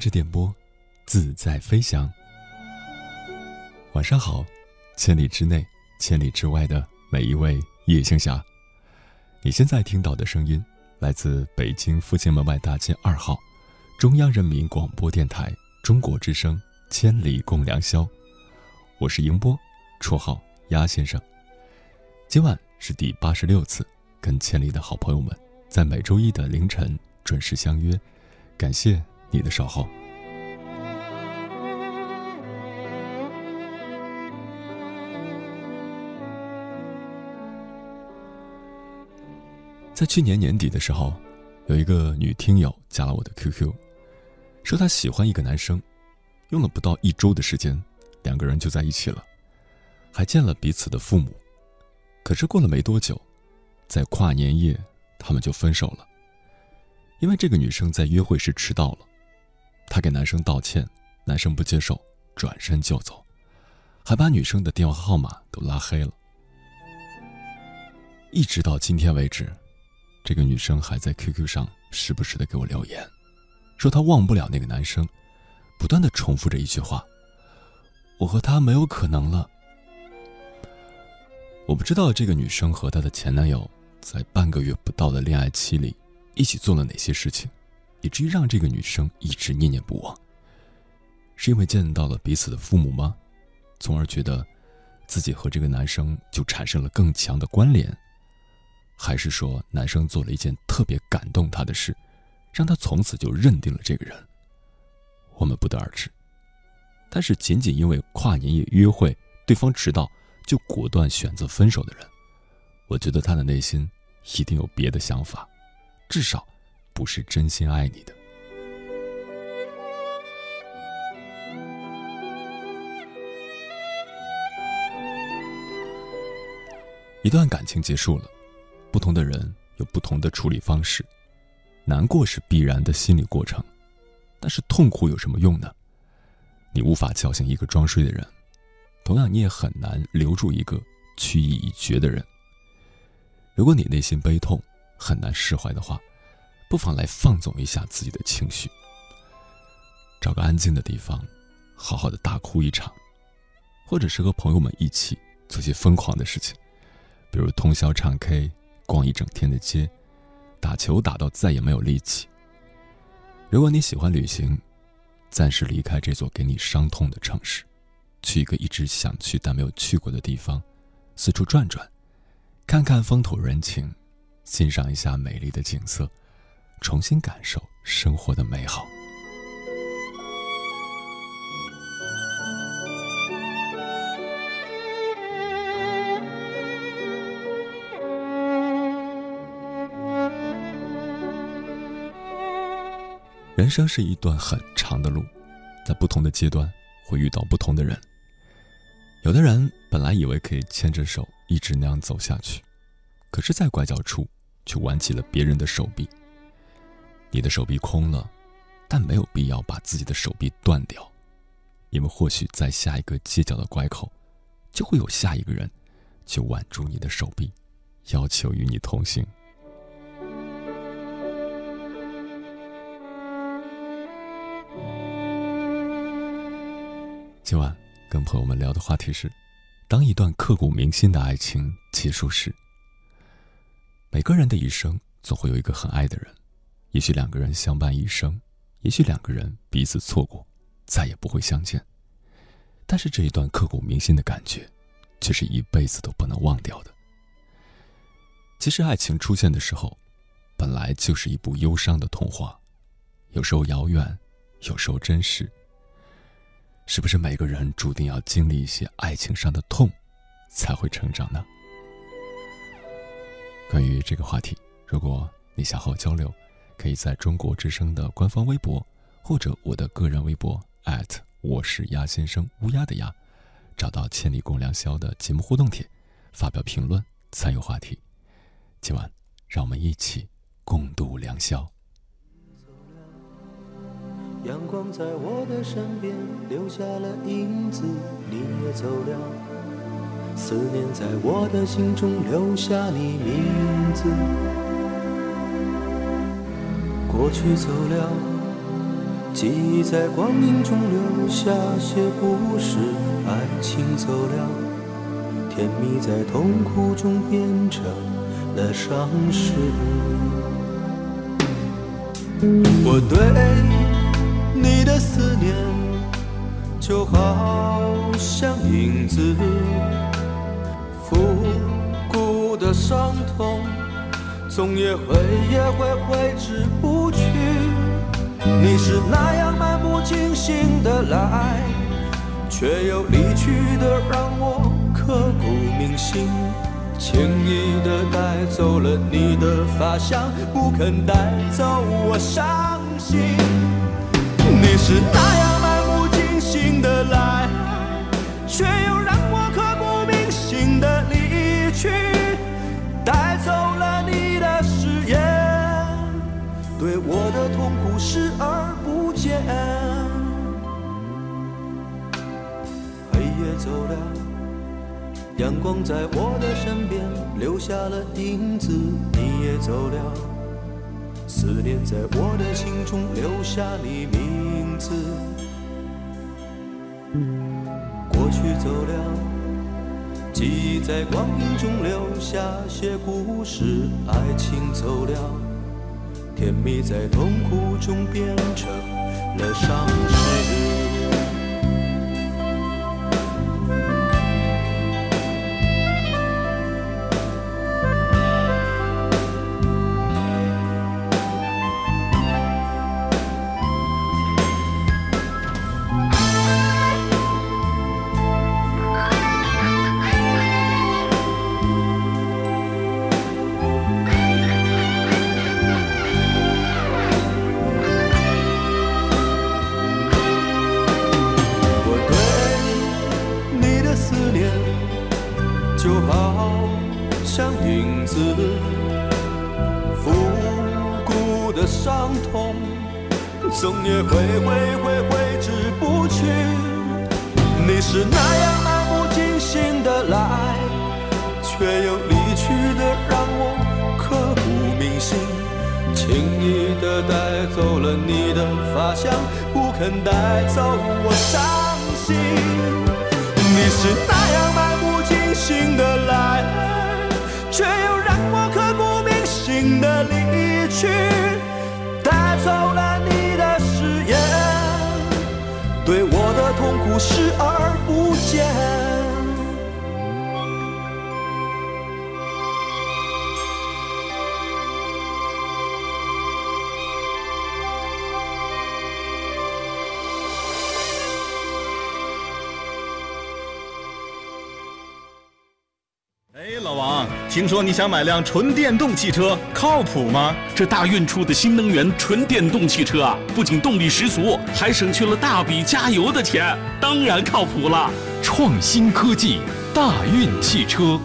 着电波，自在飞翔。晚上好，千里之内、千里之外的每一位夜行侠。你现在听到的声音来自北京复兴门外大街二号，中央人民广播电台中国之声《千里共良宵》。我是迎波，绰号鸭先生。今晚是第八十六次跟千里的好朋友们在每周一的凌晨准时相约，感谢你的守候。在去年年底的时候，有一个女听友加了我的 QQ，说她喜欢一个男生，用了不到一周的时间，两个人就在一起了，还见了彼此的父母。可是过了没多久，在跨年夜，他们就分手了。因为这个女生在约会时迟到了，她给男生道歉，男生不接受，转身就走，还把女生的电话号码都拉黑了。一直到今天为止。这个女生还在 QQ 上时不时的给我留言，说她忘不了那个男生，不断的重复着一句话：“我和他没有可能了。”我不知道这个女生和她的前男友在半个月不到的恋爱期里，一起做了哪些事情，以至于让这个女生一直念念不忘。是因为见到了彼此的父母吗？从而觉得自己和这个男生就产生了更强的关联。还是说男生做了一件特别感动她的事，让她从此就认定了这个人。我们不得而知。但是仅仅因为跨年夜约会对方迟到就果断选择分手的人，我觉得他的内心一定有别的想法，至少不是真心爱你的。一段感情结束了。不同的人有不同的处理方式，难过是必然的心理过程，但是痛苦有什么用呢？你无法叫醒一个装睡的人，同样你也很难留住一个去意已决的人。如果你内心悲痛，很难释怀的话，不妨来放纵一下自己的情绪，找个安静的地方，好好的大哭一场，或者是和朋友们一起做些疯狂的事情，比如通宵唱 K。逛一整天的街，打球打到再也没有力气。如果你喜欢旅行，暂时离开这座给你伤痛的城市，去一个一直想去但没有去过的地方，四处转转，看看风土人情，欣赏一下美丽的景色，重新感受生活的美好。人生是一段很长的路，在不同的阶段会遇到不同的人。有的人本来以为可以牵着手一直那样走下去，可是，在拐角处却挽起了别人的手臂。你的手臂空了，但没有必要把自己的手臂断掉，因为或许在下一个街角的拐口，就会有下一个人去挽住你的手臂，要求与你同行。今晚跟朋友们聊的话题是：当一段刻骨铭心的爱情结束时，每个人的一生总会有一个很爱的人，也许两个人相伴一生，也许两个人彼此错过，再也不会相见。但是这一段刻骨铭心的感觉，却是一辈子都不能忘掉的。其实，爱情出现的时候，本来就是一部忧伤的童话，有时候遥远，有时候真实。是不是每个人注定要经历一些爱情上的痛，才会成长呢？关于这个话题，如果你想和我交流，可以在中国之声的官方微博或者我的个人微博我是鸭先生乌鸦的鸭，找到“千里共良宵”的节目互动帖，发表评论，参与话题。今晚，让我们一起共度良宵。阳光在我的身边留下了影子，你也走了。思念在我的心中留下你名字。过去走了，记忆在光阴中留下些故事，爱情走了，甜蜜在痛苦中变成了伤势。我对你的思念，就好像影子，复古的伤痛，总也会也会挥之不去。你是那样漫不经心的来，却又离去的让我刻骨铭心，轻易的带走了你的发香，不肯带走我伤心。你是那样漫不经心的来，却又让我刻骨铭心的离去，视而不见。黑夜走了，阳光在我的身边留下了影子，你也走了，思念在我的心中留下你名字。过去走了，记忆在光阴中留下些故事，爱情走了。甜蜜在痛苦中变成了伤势。总也会会会挥之不去。你是那样漫不经心的来，却又离去的让我刻骨铭心。轻易的带走了你的发香，不肯带走我伤心。你是那样漫不经心的来，却又让我刻骨铭心的离去，带走了对我的痛苦视而不见。听说你想买辆纯电动汽车，靠谱吗？这大运出的新能源纯电动汽车啊，不仅动力十足，还省去了大笔加油的钱，当然靠谱了。创新科技，大运汽车。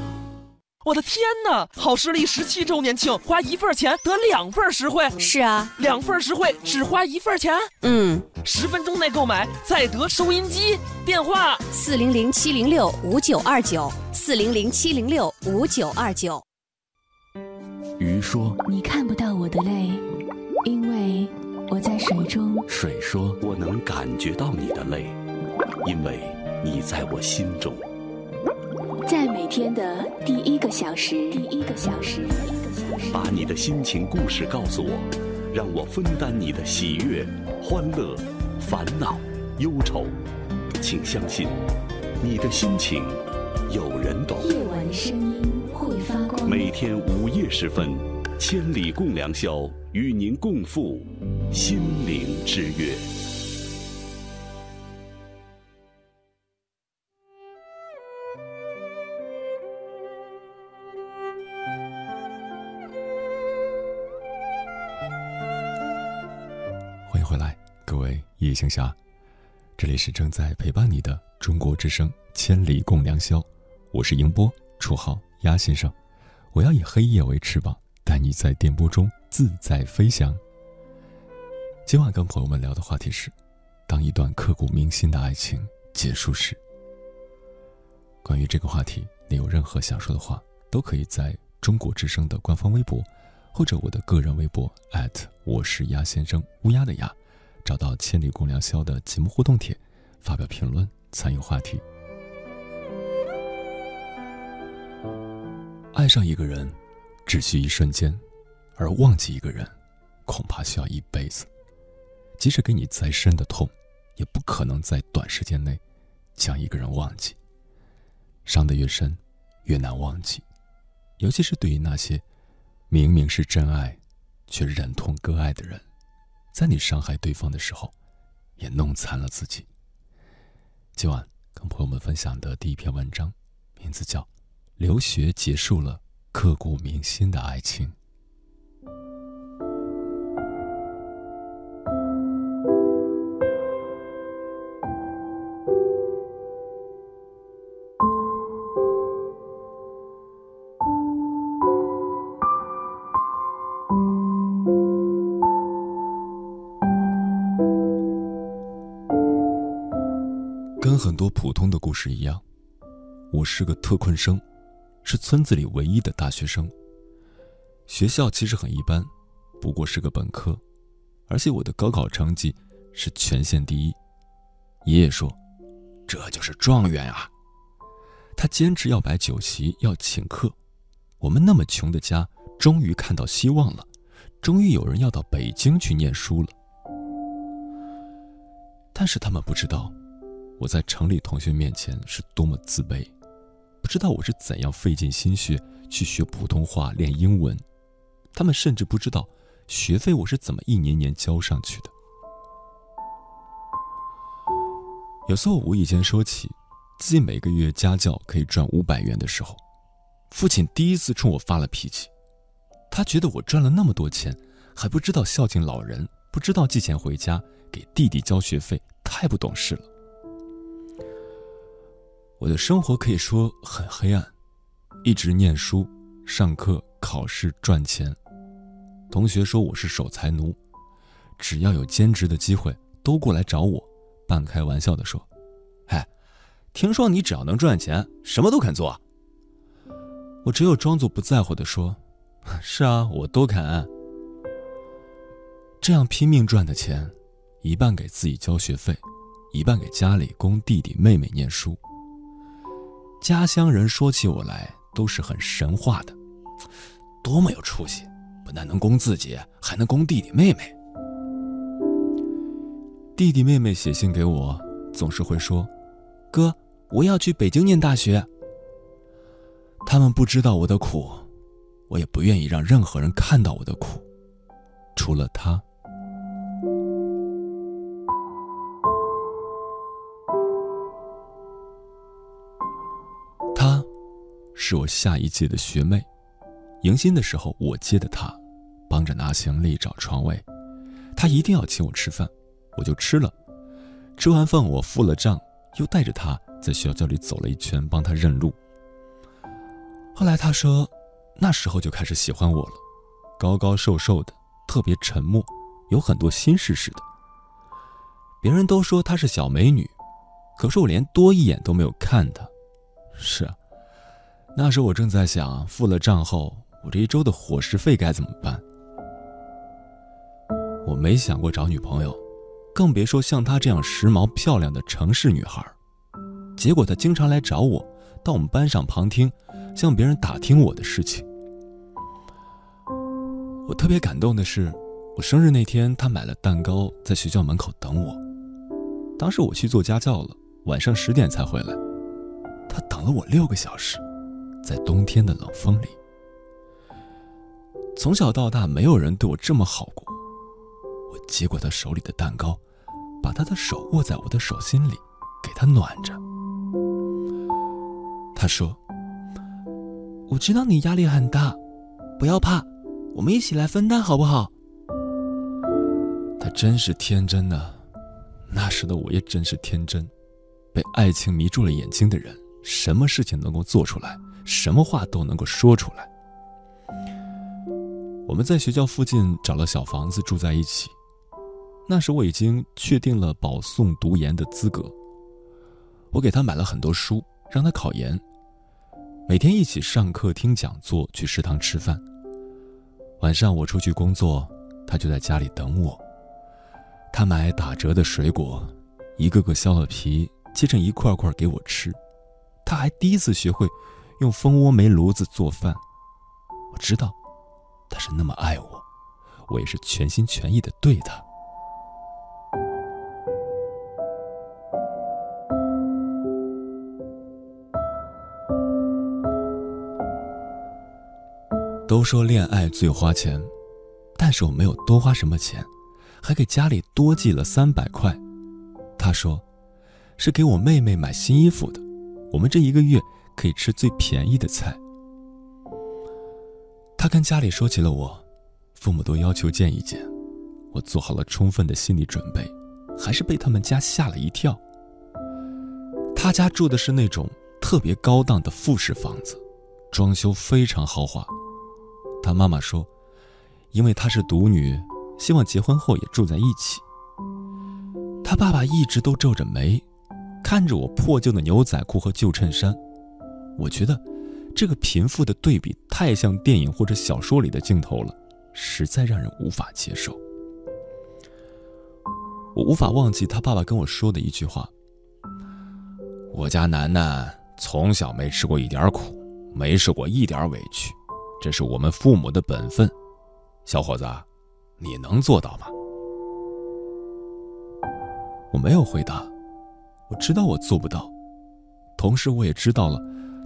我的天哪！好视力十七周年庆，花一份钱得两份实惠，是啊，两份实惠只花一份钱，嗯，十分钟内购买再得收音机。电话四零零七零六五九二九，四零零七零六五九二九。鱼说你看不到我的泪，因为我在水中。水说我能感觉到你的泪，因为你在我心中。在每天的第一个小时，第一个小时，第一个小时，把你的心情故事告诉我，让我分担你的喜悦、欢乐、烦恼、忧愁。请相信，你的心情有人懂。夜晚的声音会发光。每天午夜时分，千里共良宵，与您共赴心灵之约。欢迎回来，各位夜行侠，这里是正在陪伴你的中国之声《千里共良宵》，我是迎波，绰号鸭先生。我要以黑夜为翅膀，带你在电波中自在飞翔。今晚跟朋友们聊的话题是：当一段刻骨铭心的爱情结束时。关于这个话题，你有任何想说的话，都可以在中国之声的官方微博，或者我的个人微博我是鸭先生乌鸦的鸭，找到“千里共良宵”的节目互动帖，发表评论，参与话题。爱上一个人，只需一瞬间；而忘记一个人，恐怕需要一辈子。即使给你再深的痛，也不可能在短时间内将一个人忘记。伤得越深，越难忘记。尤其是对于那些明明是真爱，却忍痛割爱的人，在你伤害对方的时候，也弄残了自己。今晚跟朋友们分享的第一篇文章，名字叫《留学结束了刻骨铭心的爱情》。普通的故事一样，我是个特困生，是村子里唯一的大学生。学校其实很一般，不过是个本科，而且我的高考成绩是全县第一。爷爷说：“这就是状元啊！”他坚持要摆酒席，要请客。我们那么穷的家，终于看到希望了，终于有人要到北京去念书了。但是他们不知道。我在城里同学面前是多么自卑，不知道我是怎样费尽心血去学普通话、练英文，他们甚至不知道学费我是怎么一年年交上去的。有次我无意间说起自己每个月家教可以赚五百元的时候，父亲第一次冲我发了脾气，他觉得我赚了那么多钱还不知道孝敬老人，不知道寄钱回家给弟弟交学费，太不懂事了。我的生活可以说很黑暗，一直念书、上课、考试、赚钱。同学说我是守财奴，只要有兼职的机会，都过来找我，半开玩笑的说：“嗨，听说你只要能赚钱，什么都肯做。”我只有装作不在乎的说：“ 是啊，我都肯。”这样拼命赚的钱，一半给自己交学费，一半给家里供弟弟妹妹念书。家乡人说起我来都是很神话的，多么有出息！不但能供自己，还能供弟弟妹妹。弟弟妹妹写信给我，总是会说：“哥，我要去北京念大学。”他们不知道我的苦，我也不愿意让任何人看到我的苦，除了他。是我下一届的学妹，迎新的时候我接的她，帮着拿行李找床位，她一定要请我吃饭，我就吃了。吃完饭我付了账，又带着她在学校里走了一圈，帮她认路。后来她说，那时候就开始喜欢我了，高高瘦瘦的，特别沉默，有很多心事似的。别人都说她是小美女，可是我连多一眼都没有看她。是啊。那时我正在想，付了账后，我这一周的伙食费该怎么办？我没想过找女朋友，更别说像她这样时髦漂亮的城市女孩。结果她经常来找我，到我们班上旁听，向别人打听我的事情。我特别感动的是，我生日那天，她买了蛋糕，在学校门口等我。当时我去做家教了，晚上十点才回来，她等了我六个小时。在冬天的冷风里，从小到大没有人对我这么好过。我接过他手里的蛋糕，把他的手握在我的手心里，给他暖着。他说：“我知道你压力很大，不要怕，我们一起来分担，好不好？”他真是天真呢。那时的我也真是天真，被爱情迷住了眼睛的人，什么事情能够做出来？什么话都能够说出来。我们在学校附近找了小房子住在一起。那时我已经确定了保送读研的资格。我给他买了很多书，让他考研。每天一起上课、听讲座、去食堂吃饭。晚上我出去工作，他就在家里等我。他买打折的水果，一个个削了皮，切成一块块给我吃。他还第一次学会用蜂窝煤炉子做饭。我知道，他是那么爱我，我也是全心全意的对他。都说恋爱最花钱，但是我没有多花什么钱，还给家里多寄了三百块。他说，是给我妹妹买新衣服的，我们这一个月可以吃最便宜的菜。他跟家里说起了我，父母都要求见一见，我做好了充分的心理准备，还是被他们家吓了一跳。他家住的是那种特别高档的复式房子，装修非常豪华。他妈妈说：“因为她是独女，希望结婚后也住在一起。”他爸爸一直都皱着眉，看着我破旧的牛仔裤和旧衬衫。我觉得，这个贫富的对比太像电影或者小说里的镜头了，实在让人无法接受。我无法忘记他爸爸跟我说的一句话：“我家楠楠从小没吃过一点苦，没受过一点委屈。”这是我们父母的本分，小伙子，你能做到吗？我没有回答，我知道我做不到，同时我也知道了，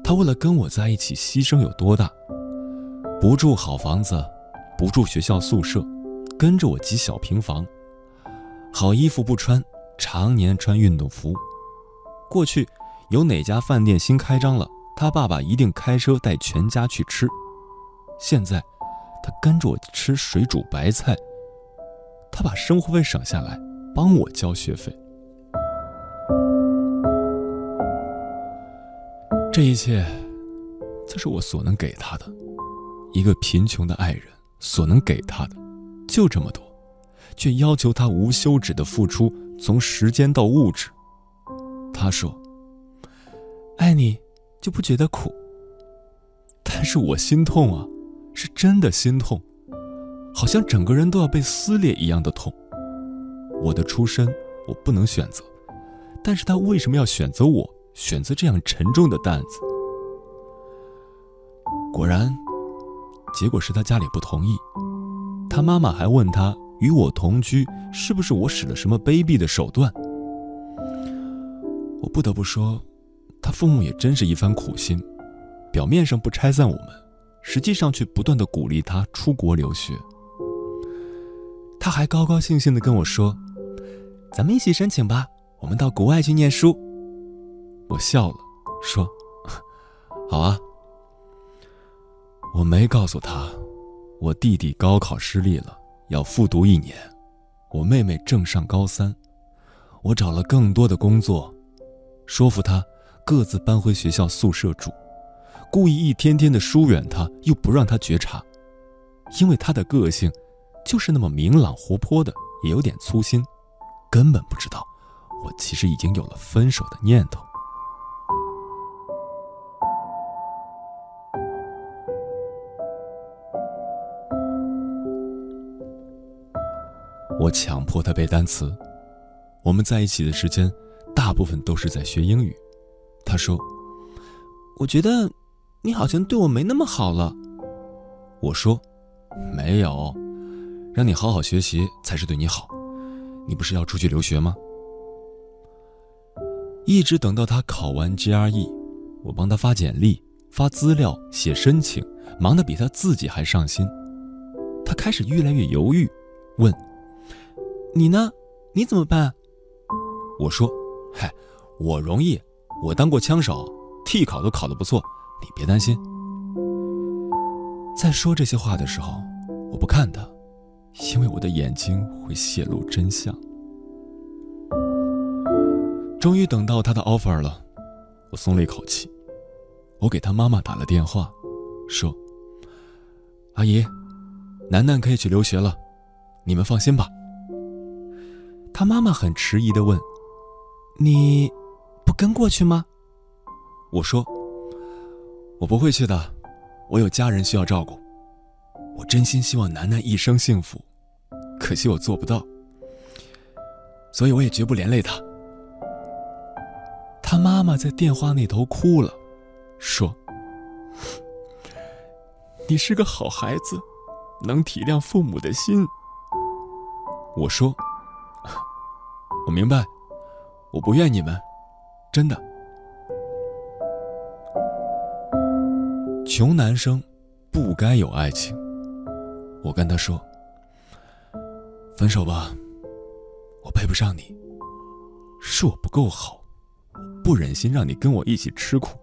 他为了跟我在一起牺牲有多大。不住好房子，不住学校宿舍，跟着我挤小平房，好衣服不穿，常年穿运动服。过去有哪家饭店新开张了，他爸爸一定开车带全家去吃。现在，他跟着我吃水煮白菜。他把生活费省下来，帮我交学费。这一切，这是我所能给他的。一个贫穷的爱人所能给他的，就这么多，却要求他无休止的付出，从时间到物质。他说：“爱你就不觉得苦。”但是我心痛啊。是真的心痛，好像整个人都要被撕裂一样的痛。我的出身我不能选择，但是他为什么要选择我，选择这样沉重的担子？果然，结果是他家里不同意。他妈妈还问他与我同居是不是我使了什么卑鄙的手段。我不得不说，他父母也真是一番苦心，表面上不拆散我们。实际上却不断的鼓励他出国留学。他还高高兴兴的跟我说：“咱们一起申请吧，我们到国外去念书。”我笑了，说：“ 好啊。”我没告诉他，我弟弟高考失利了，要复读一年；我妹妹正上高三，我找了更多的工作，说服他各自搬回学校宿舍住。故意一天天的疏远他，又不让他觉察，因为他的个性就是那么明朗活泼的，也有点粗心，根本不知道我其实已经有了分手的念头。我强迫他背单词，我们在一起的时间大部分都是在学英语。他说：“我觉得。”你好像对我没那么好了，我说，没有，让你好好学习才是对你好。你不是要出去留学吗？一直等到他考完 GRE，我帮他发简历、发资料、写申请，忙得比他自己还上心。他开始越来越犹豫，问：“你呢？你怎么办？”我说：“嗨，我容易，我当过枪手替考都考得不错。”你别担心。在说这些话的时候，我不看他，因为我的眼睛会泄露真相。终于等到他的 offer 了，我松了一口气。我给他妈妈打了电话，说：“阿姨，楠楠可以去留学了，你们放心吧。”他妈妈很迟疑的问：“你不跟过去吗？”我说。我不会去的，我有家人需要照顾。我真心希望楠楠一生幸福，可惜我做不到。所以我也绝不连累他。他妈妈在电话那头哭了，说：“你是个好孩子，能体谅父母的心。”我说：“我明白，我不怨你们，真的。”穷男生不该有爱情。我跟他说：“分手吧，我配不上你，是我不够好。”我不忍心让你跟我一起吃苦。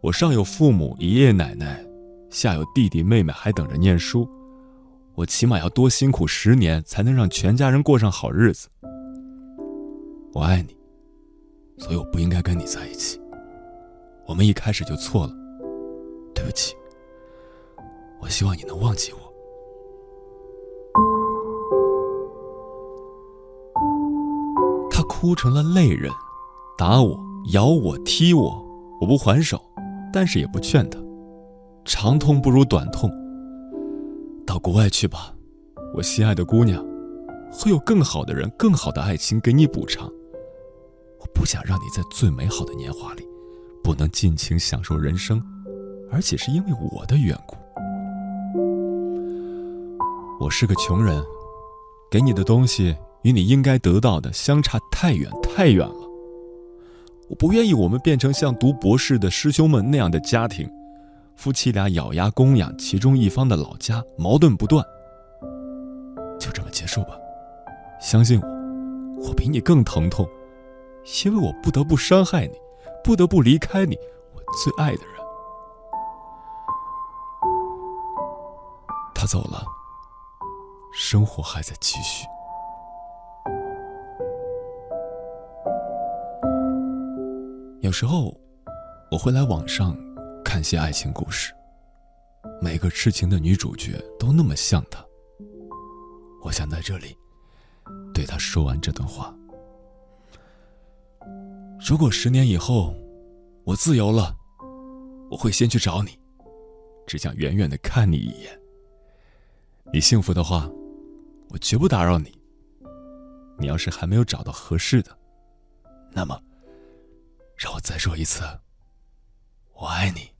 我上有父母爷爷奶奶，下有弟弟妹妹还等着念书，我起码要多辛苦十年才能让全家人过上好日子。我爱你，所以我不应该跟你在一起。我们一开始就错了，对不起。我希望你能忘记我。他哭成了泪人。打我、咬我、踢我，我不还手，但是也不劝他。长痛不如短痛。到国外去吧，我心爱的姑娘，会有更好的人、更好的爱情给你补偿。我不想让你在最美好的年华里，不能尽情享受人生，而且是因为我的缘故。我是个穷人，给你的东西与你应该得到的相差太远太远了。我不愿意我们变成像读博士的师兄们那样的家庭，夫妻俩咬牙供养其中一方的老家，矛盾不断。就这么结束吧，相信我，我比你更疼痛，因为我不得不伤害你，不得不离开你，我最爱的人。他走了，生活还在继续。有时候，我会来网上看些爱情故事。每个痴情的女主角都那么像他。我想在这里对他说完这段话：如果十年以后我自由了，我会先去找你，只想远远的看你一眼。你幸福的话，我绝不打扰你。你要是还没有找到合适的，那么。让我再说一次，我爱你。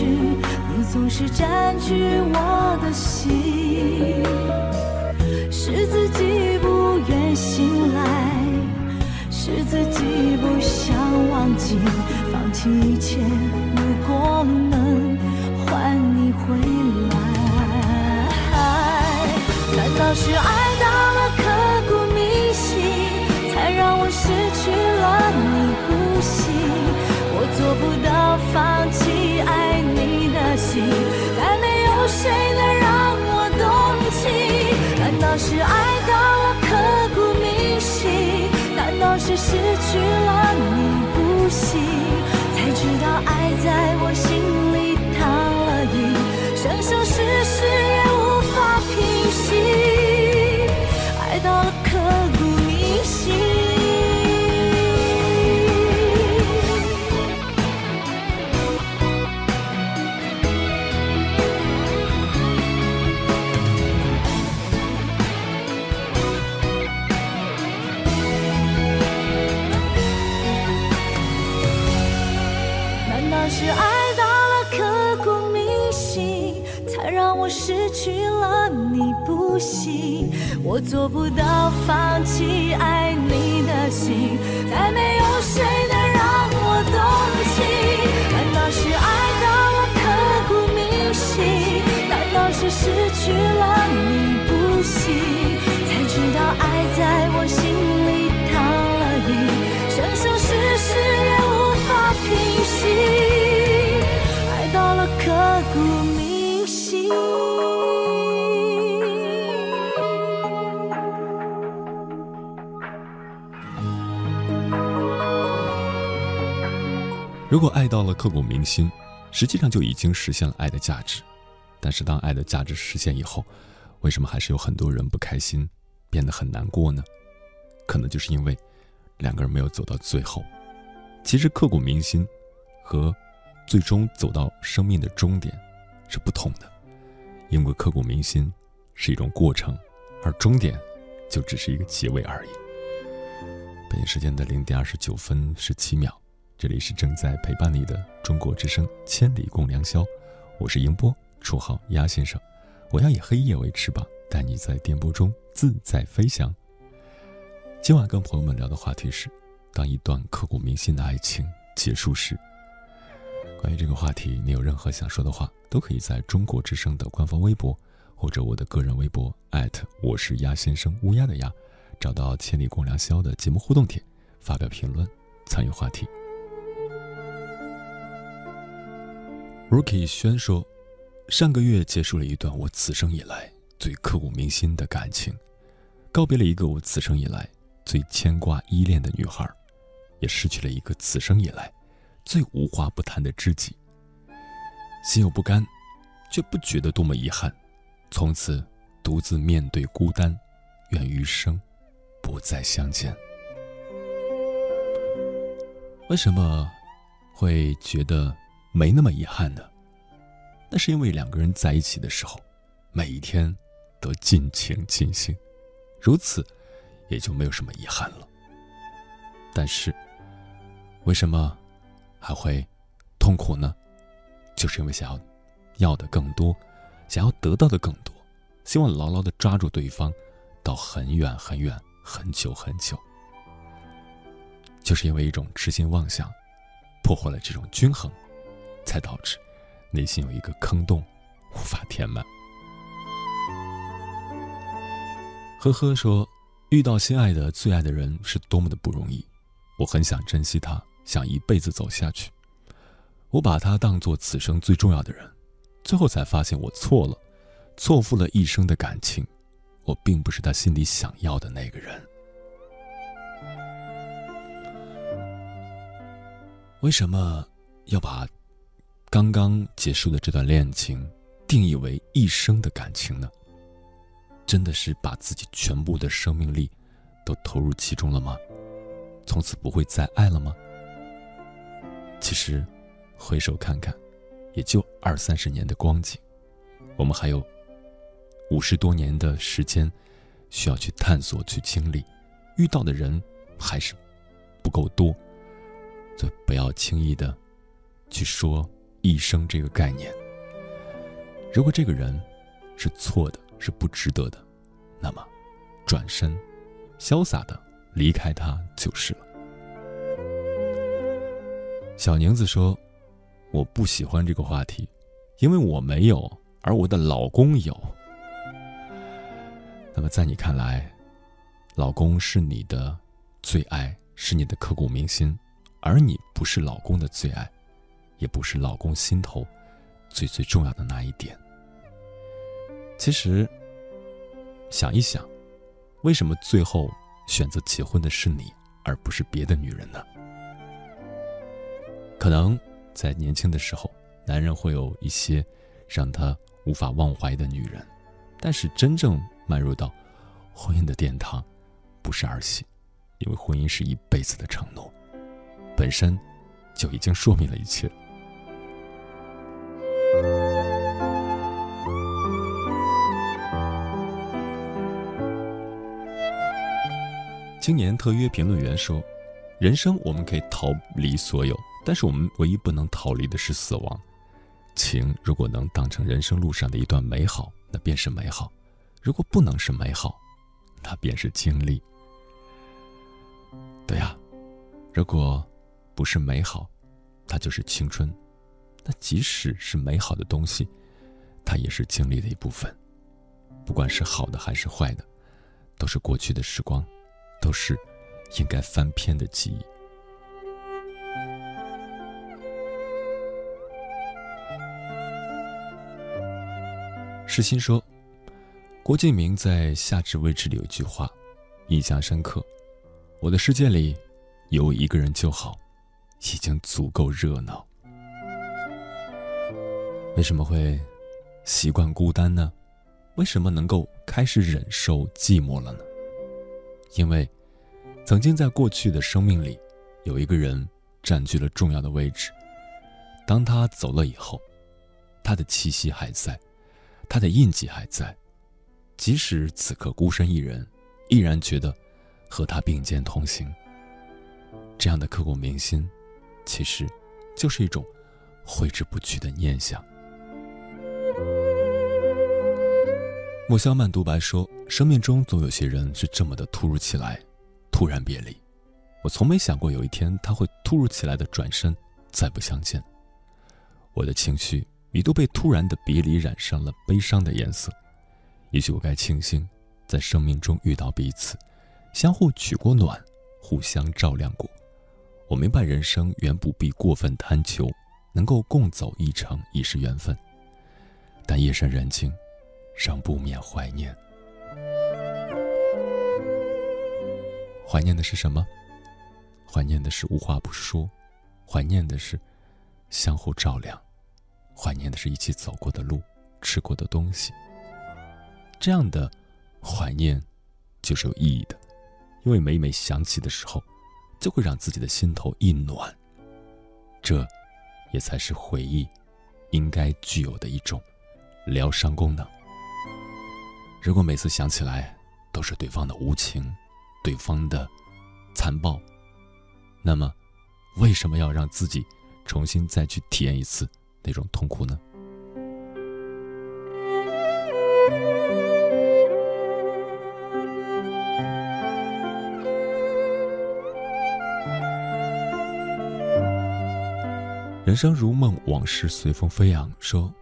去，你总是占据我的心，是自己不愿醒来，是自己不想忘记，放弃一切，如果能换你回来，难道是爱到再没有谁能让我动情。难道是爱到了刻骨铭心？难道是失去了你不行？才知道爱在我心里躺了影，生生世世也无法平息。爱到不行？我做不到放弃爱你的心，再没有谁能让我动情。难道是爱到了刻骨铭心？难道是失去了你不行？如果爱到了刻骨铭心，实际上就已经实现了爱的价值。但是当爱的价值实现以后，为什么还是有很多人不开心，变得很难过呢？可能就是因为两个人没有走到最后。其实刻骨铭心和最终走到生命的终点是不同的，因为刻骨铭心是一种过程，而终点就只是一个结尾而已。北京时间的零点二十九分十七秒。这里是正在陪伴你的中国之声《千里共良宵》，我是迎波，绰号鸭先生。我要以黑夜为翅膀，带你在电波中自在飞翔。今晚跟朋友们聊的话题是：当一段刻骨铭心的爱情结束时。关于这个话题，你有任何想说的话，都可以在中国之声的官方微博或者我的个人微博艾特我是鸭先生乌鸦的鸭，找到《千里共良宵》的节目互动帖，发表评论，参与话题。Rookie 轩说：“上个月结束了一段我此生以来最刻骨铭心的感情，告别了一个我此生以来最牵挂依恋的女孩，也失去了一个此生以来最无话不谈的知己。心有不甘，却不觉得多么遗憾。从此独自面对孤单，愿余生不再相见。为什么会觉得？”没那么遗憾的，那是因为两个人在一起的时候，每一天都尽情尽兴，如此也就没有什么遗憾了。但是，为什么还会痛苦呢？就是因为想要要的更多，想要得到的更多，希望牢牢的抓住对方，到很远很远很久很久。就是因为一种痴心妄想，破坏了这种均衡。才导致内心有一个坑洞，无法填满。呵呵说，遇到心爱的、最爱的人是多么的不容易，我很想珍惜他，想一辈子走下去。我把他当做此生最重要的人，最后才发现我错了，错付了一生的感情，我并不是他心里想要的那个人。为什么要把？刚刚结束的这段恋情，定义为一生的感情呢？真的是把自己全部的生命力都投入其中了吗？从此不会再爱了吗？其实，回首看看，也就二三十年的光景，我们还有五十多年的时间需要去探索、去经历，遇到的人还是不够多，所以不要轻易的去说一生这个概念。如果这个人是错的，是不值得的，那么转身潇洒的离开他就是了。小宁子说：“我不喜欢这个话题，因为我没有，而我的老公有。那么在你看来，老公是你的最爱，是你的刻骨铭心，而你不是老公的最爱，也不是老公心头最最重要的那一点。其实，想一想，为什么最后选择结婚的是你，而不是别的女人呢？”可能在年轻的时候，男人会有一些让他无法忘怀的女人，但是真正迈入到婚姻的殿堂，不是儿戏，因为婚姻是一辈子的承诺，本身就已经说明了一切。青年特约评论员说：“人生我们可以逃离所有。”但是我们唯一不能逃离的是死亡。情如果能当成人生路上的一段美好，那便是美好；如果不能是美好，那便是经历。对呀，如果不是美好，它就是青春。那即使是美好的东西，它也是经历的一部分。不管是好的还是坏的，都是过去的时光，都是应该翻篇的记忆。世新说：“郭敬明在《夏至未至》里有句话，印象深刻。我的世界里有一个人就好，已经足够热闹。为什么会习惯孤单呢？为什么能够开始忍受寂寞了呢？因为曾经在过去的生命里，有一个人占据了重要的位置。当他走了以后，他的气息还在。”他的印记还在，即使此刻孤身一人，依然觉得和他并肩同行。这样的刻骨铭心，其实就是一种挥之不去的念想。莫萧曼独白说：“生命中总有些人是这么的突如其来，突然别离。我从没想过有一天他会突如其来的转身，再不相见。我的情绪。”一度被突然的别离染上了悲伤的颜色。也许我该庆幸，在生命中遇到彼此，相互取过暖，互相照亮过。我明白人生原不必过分贪求，能够共走一程已是缘分。但夜深人静，仍不免怀念。怀念的是什么？怀念的是无话不说，怀念的是相互照亮。怀念的是一起走过的路，吃过的东西。这样的怀念就是有意义的，因为每每想起的时候，就会让自己的心头一暖。这，也才是回忆应该具有的一种疗伤功能。如果每次想起来都是对方的无情，对方的残暴，那么为什么要让自己重新再去体验一次？那种痛苦呢？人生如梦，往事随风飞扬。说，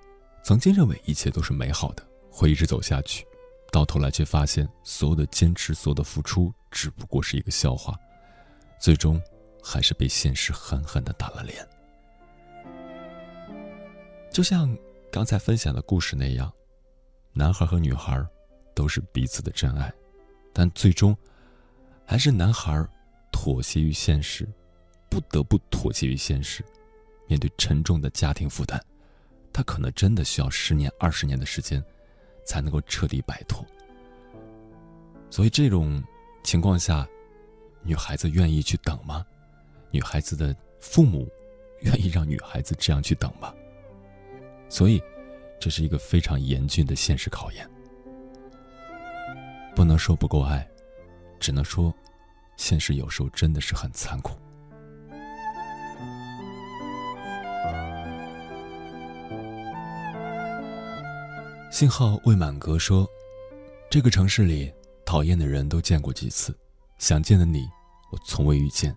曾经认为一切都是美好的，会一直走下去，到头来却发现所有的坚持，所有的付出，只不过是一个笑话，最终还是被现实狠狠的打了脸。就像刚才分享的故事那样，男孩和女孩都是彼此的真爱，但最终还是男孩妥协于现实，不得不妥协于现实。面对沉重的家庭负担，他可能真的需要十年、二十年的时间才能够彻底摆脱。所以这种情况下，女孩子愿意去等吗？女孩子的父母 愿意让女孩子这样去等吗？所以，这是一个非常严峻的现实考验。不能说不够爱，只能说现实有时候真的是很残酷。信号未满格说：“这个城市里讨厌的人都见过几次，想见的你，我从未遇见。”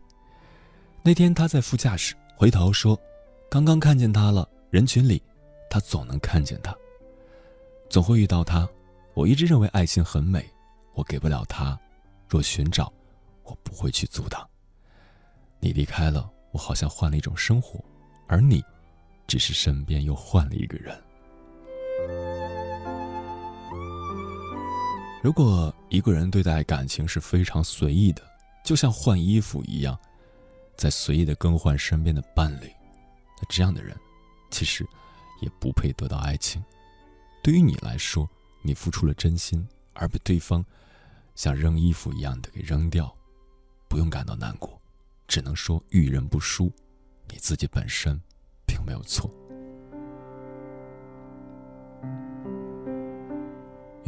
那天他在副驾驶，回头说：“刚刚看见他了，人群里，他总能看见他，总会遇到他。我一直认为爱情很美，我给不了他，若寻找，我不会去阻挡。你离开了，我好像换了一种生活，而你，只是身边又换了一个人。”如果一个人对待感情是非常随意的，就像换衣服一样，在随意的更换身边的伴侣，那这样的人，其实也不配得到爱情。对于你来说，你付出了真心，而被对方像扔衣服一样的给扔掉，不用感到难过，只能说遇人不淑，你自己本身并没有错。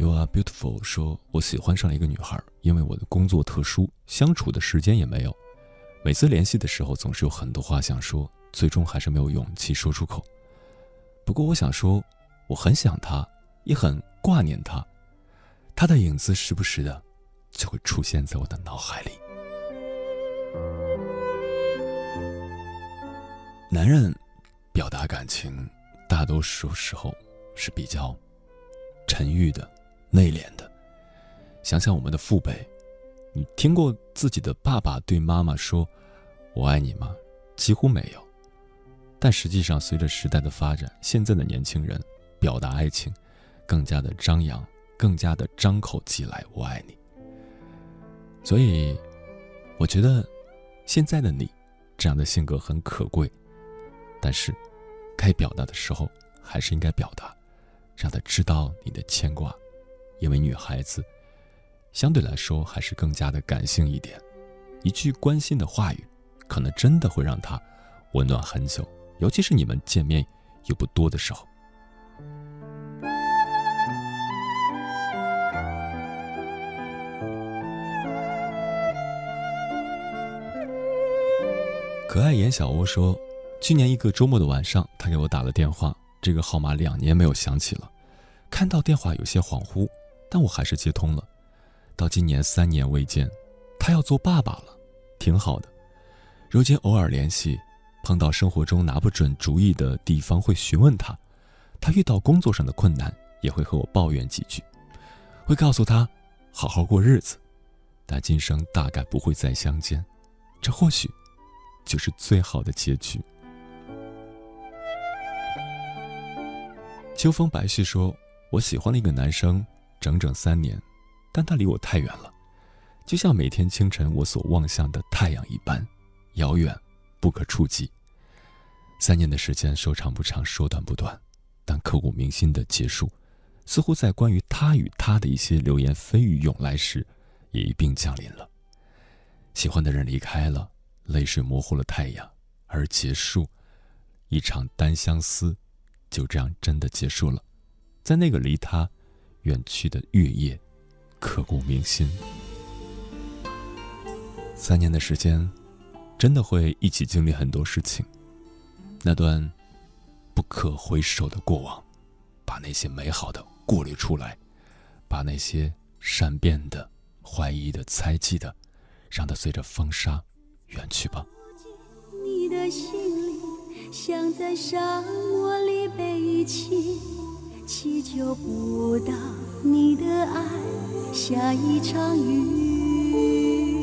You are beautiful。说，我喜欢上了一个女孩，因为我的工作特殊，相处的时间也没有。每次联系的时候，总是有很多话想说，最终还是没有勇气说出口。不过，我想说，我很想她，也很挂念她。她的影子时不时的就会出现在我的脑海里。男人表达感情，大多数时候是比较沉郁的。内敛的，想想我们的父辈，你听过自己的爸爸对妈妈说“我爱你”吗？几乎没有。但实际上，随着时代的发展，现在的年轻人表达爱情更加的张扬，更加的张口即来“我爱你”。所以，我觉得现在的你这样的性格很可贵，但是该表达的时候还是应该表达，让他知道你的牵挂。因为女孩子相对来说还是更加的感性一点，一句关心的话语，可能真的会让她温暖很久，尤其是你们见面又不多的时候。可爱颜小欧说，去年一个周末的晚上，他给我打了电话，这个号码两年没有响起了，看到电话有些恍惚。但我还是接通了。到今年三年未见，他要做爸爸了，挺好的。如今偶尔联系，碰到生活中拿不准主意的地方会询问他，他遇到工作上的困难也会和我抱怨几句，会告诉他好好过日子，但今生大概不会再相见，这或许就是最好的结局。秋风白絮说：“我喜欢的一个男生。”整整三年，但他离我太远了，就像每天清晨我所望向的太阳一般遥远，不可触及。三年的时间说长不长，说短不短，但刻骨铭心的结束，似乎在关于他与他的一些流言蜚语涌来时，也一并降临了。喜欢的人离开了，泪水模糊了太阳，而结束，一场单相思，就这样真的结束了，在那个离他。远去的月夜，刻骨铭心。三年的时间，真的会一起经历很多事情。那段不可回首的过往，把那些美好的过滤出来，把那些善变的、怀疑的、猜忌的，让它随着风沙远去吧。你的心，像在沙漠里被弃。祈求不到你的爱，下一场雨。